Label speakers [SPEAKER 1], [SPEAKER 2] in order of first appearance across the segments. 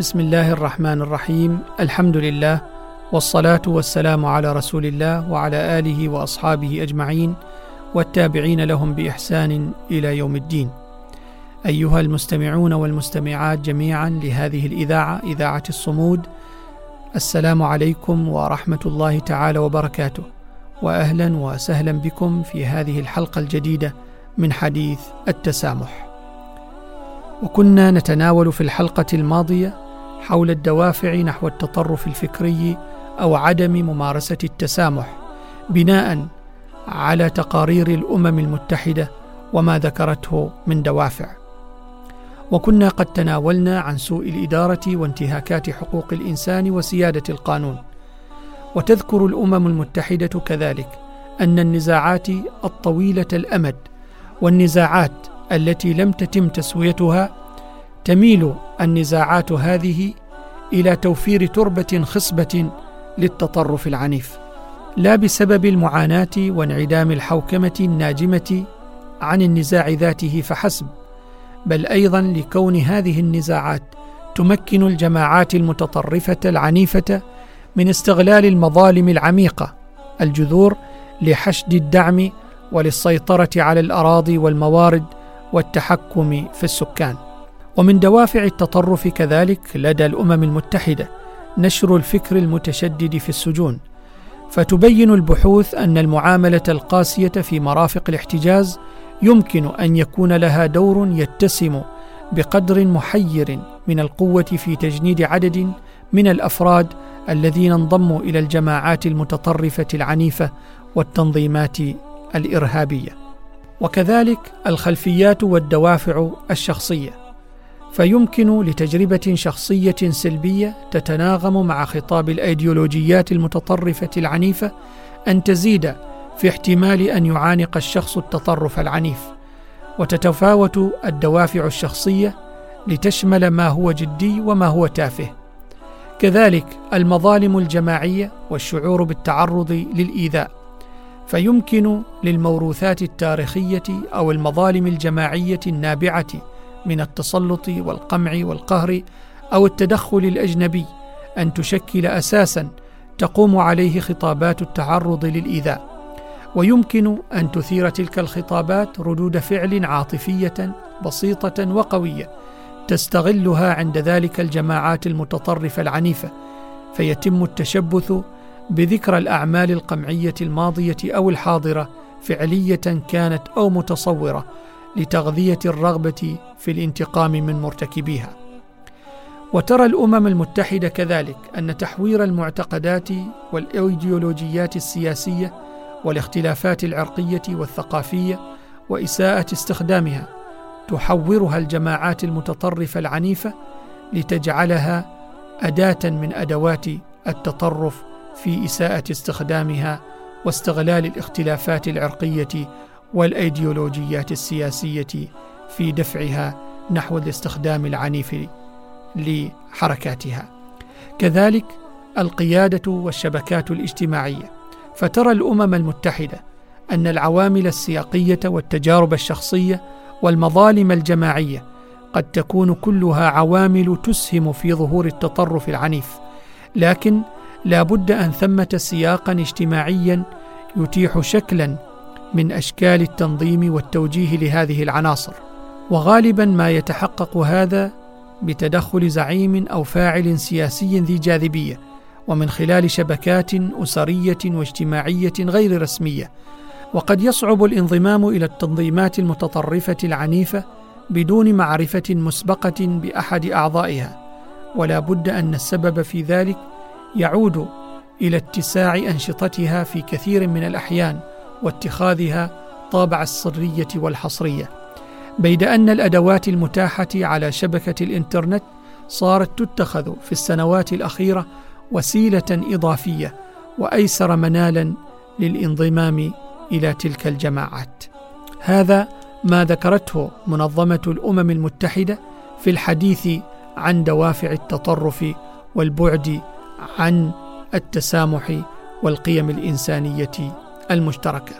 [SPEAKER 1] بسم الله الرحمن الرحيم الحمد لله والصلاه والسلام على رسول الله وعلى اله واصحابه اجمعين والتابعين لهم باحسان إلى يوم الدين ايها المستمعون والمستمعات جميعا لهذه الاذاعه اذاعه الصمود السلام عليكم ورحمه الله تعالى وبركاته واهلا وسهلا بكم في هذه الحلقة الجديده من حديث التسامح وكنا نتناول في الحلقة الماضيه حول الدوافع نحو التطرف الفكري أو عدم ممارسة التسامح بناء على تقارير الأمم المتحدة وما ذكرته من دوافع. وكنا قد تناولنا عن سوء الإدارة وانتهاكات حقوق الإنسان وسيادة القانون. وتذكر الأمم المتحدة كذلك أن النزاعات الطويلة الأمد والنزاعات التي لم تتم تسويتها تميل النزاعات هذه إلى توفير تربة خصبة للتطرف العنيف لا بسبب المعاناة وانعدام الحوكمة الناجمة عن النزاع ذاته فحسب بل أيضا لكون هذه النزاعات تمكن الجماعات المتطرفة العنيفة من استغلال المظالم العميقة الجذور لحشد الدعم وللسيطرة على الأراضي والموارد والتحكم في السكان. ومن دوافع التطرف كذلك لدى الأمم المتحدة نشر الفكر المتشدد في السجون فتبين البحوث أن المعاملة القاسية في مرافق الاحتجاز يمكن أن يكون لها دور يتسم بقدر محير من القوة في تجنيد عدد من الأفراد الذين انضموا إلى الجماعات المتطرفة العنيفة والتنظيمات الإرهابية. وكذلك الخلفيات والدوافع الشخصية فيمكن لتجربة شخصية سلبية تتناغم مع خطاب الأيديولوجيات المتطرفة العنيفة أن تزيد في احتمال أن يعانق الشخص التطرف العنيف. وتتفاوت الدوافع الشخصية لتشمل ما هو جدي وما هو تافه. كذلك المظالم الجماعية والشعور بالتعرض للإيذاء. فيمكن للموروثات التاريخية أو المظالم الجماعية النابعة من التسلط والقمع والقهر أو التدخل الأجنبي أن تشكل أساسا تقوم عليه خطابات التعرض للإيذاء. ويمكن أن تثير تلك الخطابات ردود فعل عاطفية بسيطة وقوية تستغلها عند ذلك الجماعات المتطرفة العنيفة. فيتم التشبث بذكرى الأعمال القمعية الماضية أو الحاضرة فعلية كانت أو متصورة لتغذية الرغبة في الانتقام من مرتكبيها. وترى الأمم المتحدة كذلك أن تحوير المعتقدات والإيديولوجيات السياسية والاختلافات العرقية والثقافية وإساءة استخدامها تحورها الجماعات المتطرفة العنيفة لتجعلها أداة من أدوات التطرف في إساءة استخدامها واستغلال الاختلافات العرقية والإيديولوجيات السياسية في دفعها نحو الاستخدام العنيف لحركاتها. كذلك القيادة والشبكات الاجتماعية. فترى الأمم المتحدة أن العوامل السياقية والتجارب الشخصية والمظالم الجماعية قد تكون كلها عوامل تسهم في ظهور التطرف العنيف. لكن لا بد أن ثمة سياقا اجتماعيا يتيح شكلا من أشكال التنظيم والتوجيه لهذه العناصر وغالبا ما يتحقق هذا بتدخل زعيم أو فاعل سياسي ذي جاذبية ومن خلال شبكات أسرية واجتماعية غير رسمية. وقد يصعب الانضمام إلى التنظيمات المتطرفة العنيفة بدون معرفة مسبقة بأحد أعضائها ولا بد أن السبب في ذلك يعود إلى اتساع أنشطتها في كثير من الأحيان. واتخاذها طابع السرية والحصرية بيد أن الأدوات المتاحة على شبكة الإنترنت صارت تتخذ في السنوات الأخيرة وسيلة إضافية وأيسر منالا للانضمام إلى تلك الجماعات. هذا ما ذكرته منظمة الأمم المتحدة في الحديث عن دوافع التطرف والبعد عن التسامح والقيم الإنسانية المشتركة.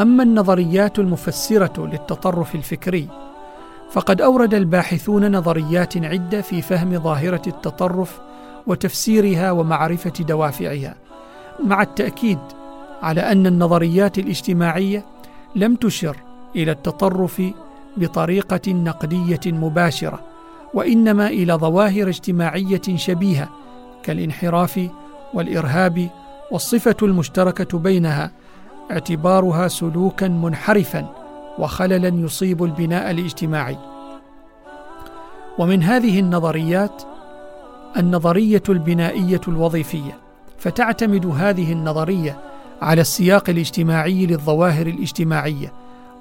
[SPEAKER 1] أما النظريات المفسرة للتطرف الفكري فقد أورد الباحثون نظريات عدة في فهم ظاهرة التطرف وتفسيرها ومعرفة دوافعها مع التأكيد على أن النظريات الاجتماعية لم تشر إلى التطرف بطريقة نقدية مباشرة وإنما إلى ظواهر اجتماعية شبيهة كالانحراف والإرهاب والصفة المشتركة بينها اعتبارها سلوكا منحرفا وخللا يصيب البناء الاجتماعي. ومن هذه النظريات النظرية البنائية الوظيفية فتعتمد هذه النظرية على السياق الاجتماعي للظواهر الاجتماعية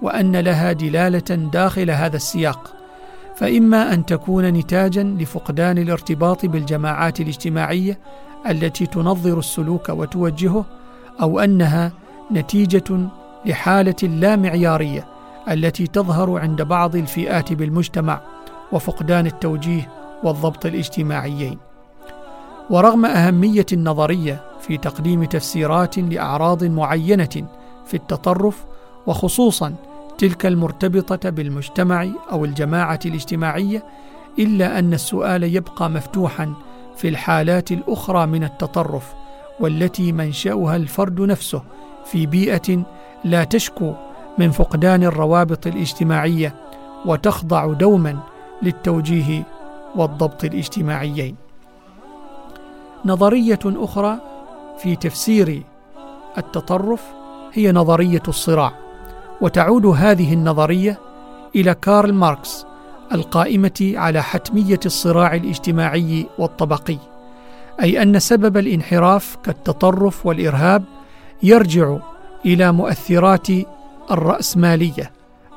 [SPEAKER 1] وأن لها دلالة داخل هذا السياق. فإما أن تكون نتاجا لفقدان الارتباط بالجماعات الاجتماعية التي تنظر السلوك وتوجهه أو أنها نتيجة لحالة لا معيارية التي تظهر عند بعض الفئات بالمجتمع وفقدان التوجيه والضبط الاجتماعيين. ورغم أهمية النظرية في تقديم تفسيرات لأعراض معينة في التطرف وخصوصا تلك المرتبطة بالمجتمع أو الجماعة الاجتماعية إلا أن السؤال يبقى مفتوحا في الحالات الأخرى من التطرف والتي منشأها الفرد نفسه في بيئة لا تشكو من فقدان الروابط الاجتماعية وتخضع دوما للتوجيه والضبط الاجتماعيين. نظرية أخرى في تفسير التطرف هي نظرية الصراع وتعود هذه النظرية إلى كارل ماركس القائمة على حتمية الصراع الاجتماعي والطبقي أي أن سبب الانحراف كالتطرف والإرهاب يرجع إلى مؤثرات الرأسمالية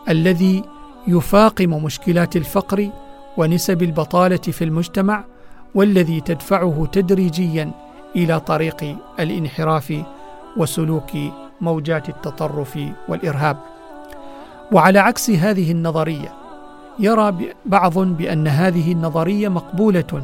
[SPEAKER 1] الذي يفاقم مشكلات الفقر ونسب البطالة في المجتمع والذي تدفعه تدريجيا إلى طريق الانحراف وسلوك موجات التطرف والإرهاب. وعلى عكس هذه النظرية يرى بعض بأن هذه النظرية مقبولة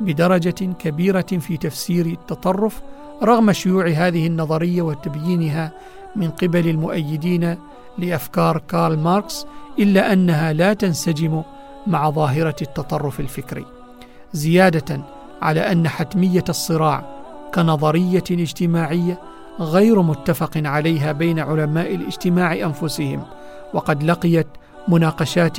[SPEAKER 1] بدرجة كبيرة في تفسير التطرف رغم شيوع هذه النظرية وتبيينها من قبل المؤيدين لأفكار كارل ماركس إلا أنها لا تنسجم مع ظاهرة التطرف الفكري. زيادة على أن حتمية الصراع كنظرية اجتماعية غير متفق عليها بين علماء الاجتماع أنفسهم وقد لقيت مناقشات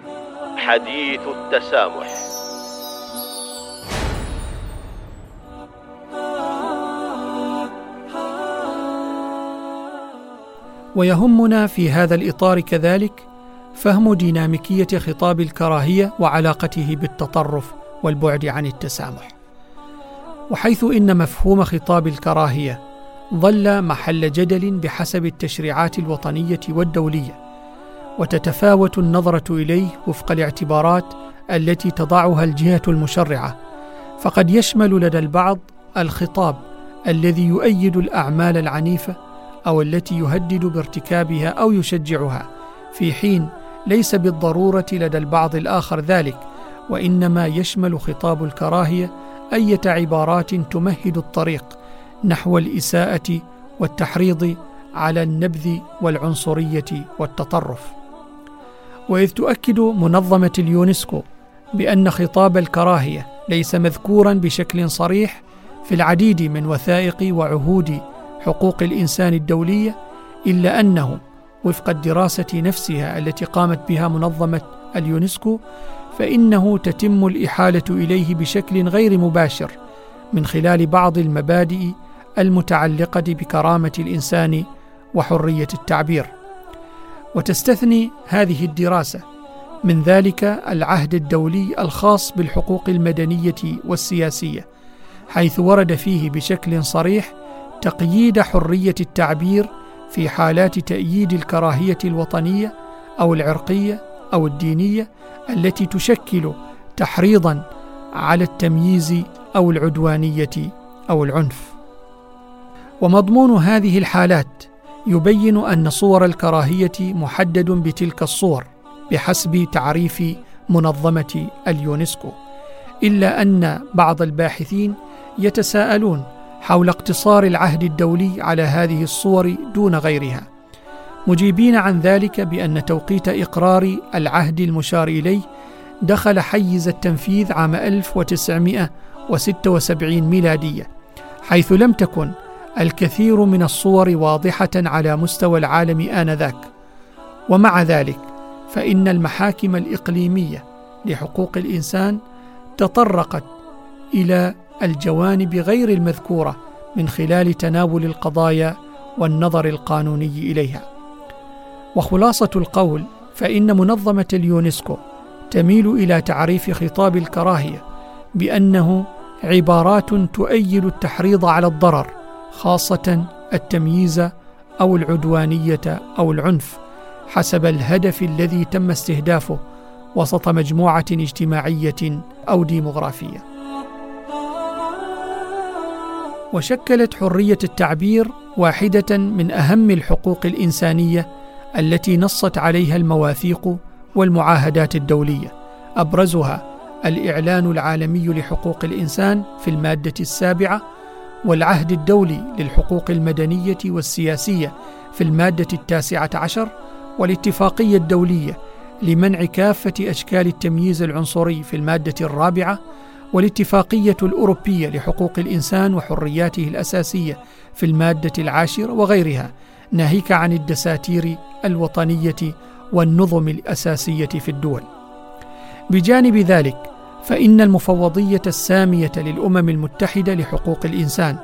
[SPEAKER 2] حديث التسامح.
[SPEAKER 1] ويهمنا في هذا الإطار كذلك فهم ديناميكية خطاب الكراهية وعلاقته بالتطرف والبعد عن التسامح. وحيث إن مفهوم خطاب الكراهية ظل محل جدل بحسب التشريعات الوطنية والدولية. وتتفاوت النظرة إليه وفق الاعتبارات التي تضعها الجهة المشرعة فقد يشمل لدى البعض الخطاب الذي يؤيد الأعمال العنيفة أو التي يهدد بارتكابها أو يشجعها في حين ليس بالضرورة لدى البعض الآخر ذلك وإنما يشمل خطاب الكراهية إيه عبارات تمهد الطريق نحو الإساءة والتحريض على النبذ والعنصرية والتطرف. وإذ تؤكد منظمة اليونسكو بأن خطاب الكراهية ليس مذكورا بشكل صريح في العديد من وثائق وعهود حقوق الإنسان الدولية إلا أنه وفق الدراسة نفسها التي قامت بها منظمة اليونسكو فإنه تتم الإحالة إليه بشكل غير مباشر من خلال بعض المبادئ المتعلقة بكرامة الإنسان وحرية التعبير. وتستثني هذه الدراسة من ذلك العهد الدولي الخاص بالحقوق المدنية والسياسية، حيث ورد فيه بشكل صريح تقييد حرية التعبير في حالات تأييد الكراهية الوطنية أو العرقية أو الدينية التي تشكل تحريضا على التمييز أو العدوانية أو العنف. ومضمون هذه الحالات يبين أن صور الكراهية محدد بتلك الصور بحسب تعريف منظمة اليونسكو، إلا أن بعض الباحثين يتساءلون حول اقتصار العهد الدولي على هذه الصور دون غيرها مجيبين عن ذلك بأن توقيت إقرار العهد المشار إليه دخل حيز التنفيذ عام 1976 ميلادية حيث لم تكن الكثير من الصور واضحة على مستوى العالم آنذاك. ومع ذلك فإن المحاكم الإقليمية لحقوق الإنسان تطرقت إلى الجوانب غير المذكورة من خلال تناول القضايا والنظر القانوني إليها. وخلاصة القول فإن منظمة اليونسكو تميل إلى تعريف خطاب الكراهية بأنه عبارات تؤيد التحريض على الضرر. خاصة التمييز أو العدوانية أو العنف حسب الهدف الذي تم استهدافه وسط مجموعة اجتماعية أو ديمغرافيه وشكلت حرية التعبير واحدة من أهم الحقوق الإنسانية التي نصت عليها المواثيق والمعاهدات الدولية. أبرزها الإعلان العالمي لحقوق الإنسان في المادة السابعة والعهد الدولي للحقوق المدنية والسياسية في المادة التاسعة عشر والاتفاقية الدولية لمنع كافة أشكال التمييز العنصري في المادة الرابعة والاتفاقية الأوروبية لحقوق الإنسان وحرياته الأساسية في المادة العاشره وغيرها ناهيك عن الدساتير الوطنية والنظم الأساسية في الدول. بجانب ذلك فإن المفوضية السامية للأمم المتحدة لحقوق الإنسان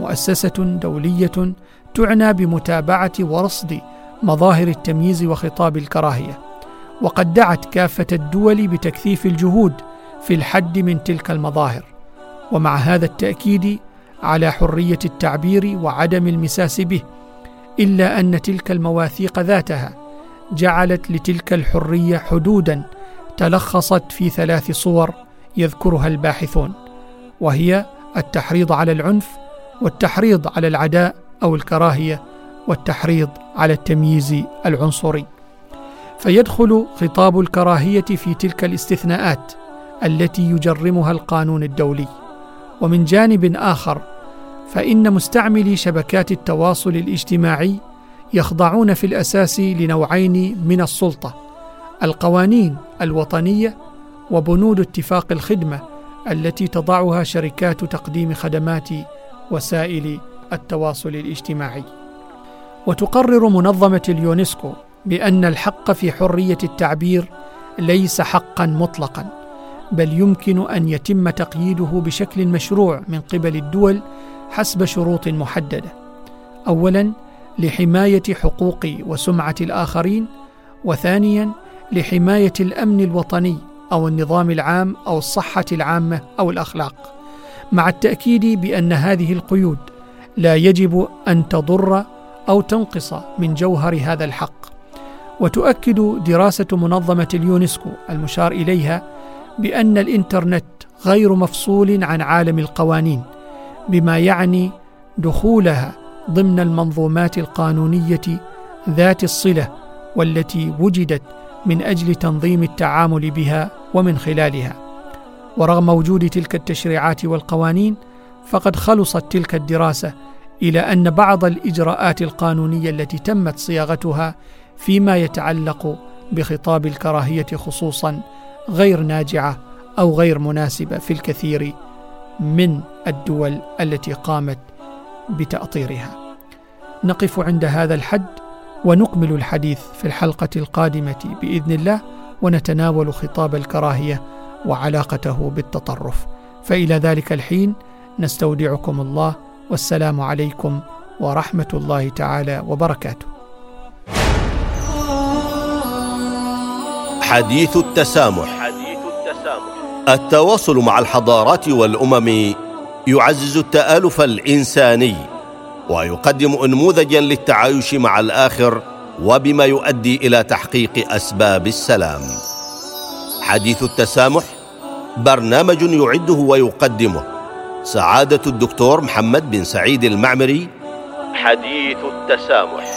[SPEAKER 1] مؤسسة دولية تعنى بمتابعة ورصد مظاهر التمييز وخطاب الكراهية وقد دعت كافة الدول بتكثيف الجهود في الحد من تلك المظاهر ومع هذا التأكيد على حرية التعبير وعدم المساس به إلا أن تلك المواثيق ذاتها جعلت لتلك الحرية حدودا تلخصت في ثلاث صور يذكرها الباحثون وهي التحريض على العنف والتحريض على العداء أو الكراهية والتحريض على التمييز العنصري. فيدخل خطاب الكراهية في تلك الاستثناءات التي يجرمها القانون الدولي. ومن جانب آخر فإن مستعملي شبكات التواصل الاجتماعي يخضعون في الأساس لنوعين من السلطة. القوانين الوطنية وبنود اتفاق الخدمة التي تضعها شركات تقديم خدمات وسائل التواصل الاجتماعي. وتقرر منظمة اليونسكو بأن الحق في حرية التعبير ليس حقا مطلقا بل يمكن أن يتم تقييده بشكل مشروع من قبل الدول حسب شروط محددة. اولا لحماية حقوق وسمعة الآخرين وثانيا لحماية الأمن الوطني أو النظام العام أو الصحة العامة أو الأخلاق مع التأكيد بأن هذه القيود لا يجب أن تضر أو تنقص من جوهر هذا الحق. وتؤكد دراسة منظمة اليونسكو المشار إليها بأن الإنترنت غير مفصول عن عالم القوانين بما يعني دخولها ضمن المنظومات القانونية ذات الصلة والتي وجدت من أجل تنظيم التعامل بها ومن خلالها. ورغم وجود تلك التشريعات والقوانين فقد خلصت تلك الدراسة إلى أن بعض الإجراءات القانونية التي تمت صياغتها فيما يتعلق بخطاب الكراهية خصوصا غير ناجعة أو غير مناسبة في الكثير من الدول التي قامت بتأطيرها. نقف عند هذا الحد. ونكمل الحديث في الحلقة القادمة بإذن الله ونتناول خطاب الكراهية وعلاقته بالتطرف. فإلى ذلك الحين نستودعكم الله والسلام عليكم ورحمة الله تعالى وبركاته.
[SPEAKER 2] حديث التسامح. حديث التسامح التواصل مع الحضارات والأمم يعزز التآلف الإنساني. ويقدم انموذجا للتعايش مع الآخر وبما يؤدي إلى تحقيق أسباب السلام. حديث التسامح برنامج يعده ويقدمه. سعادة الدكتور محمد بن سعيد المعمري. حديث التسامح.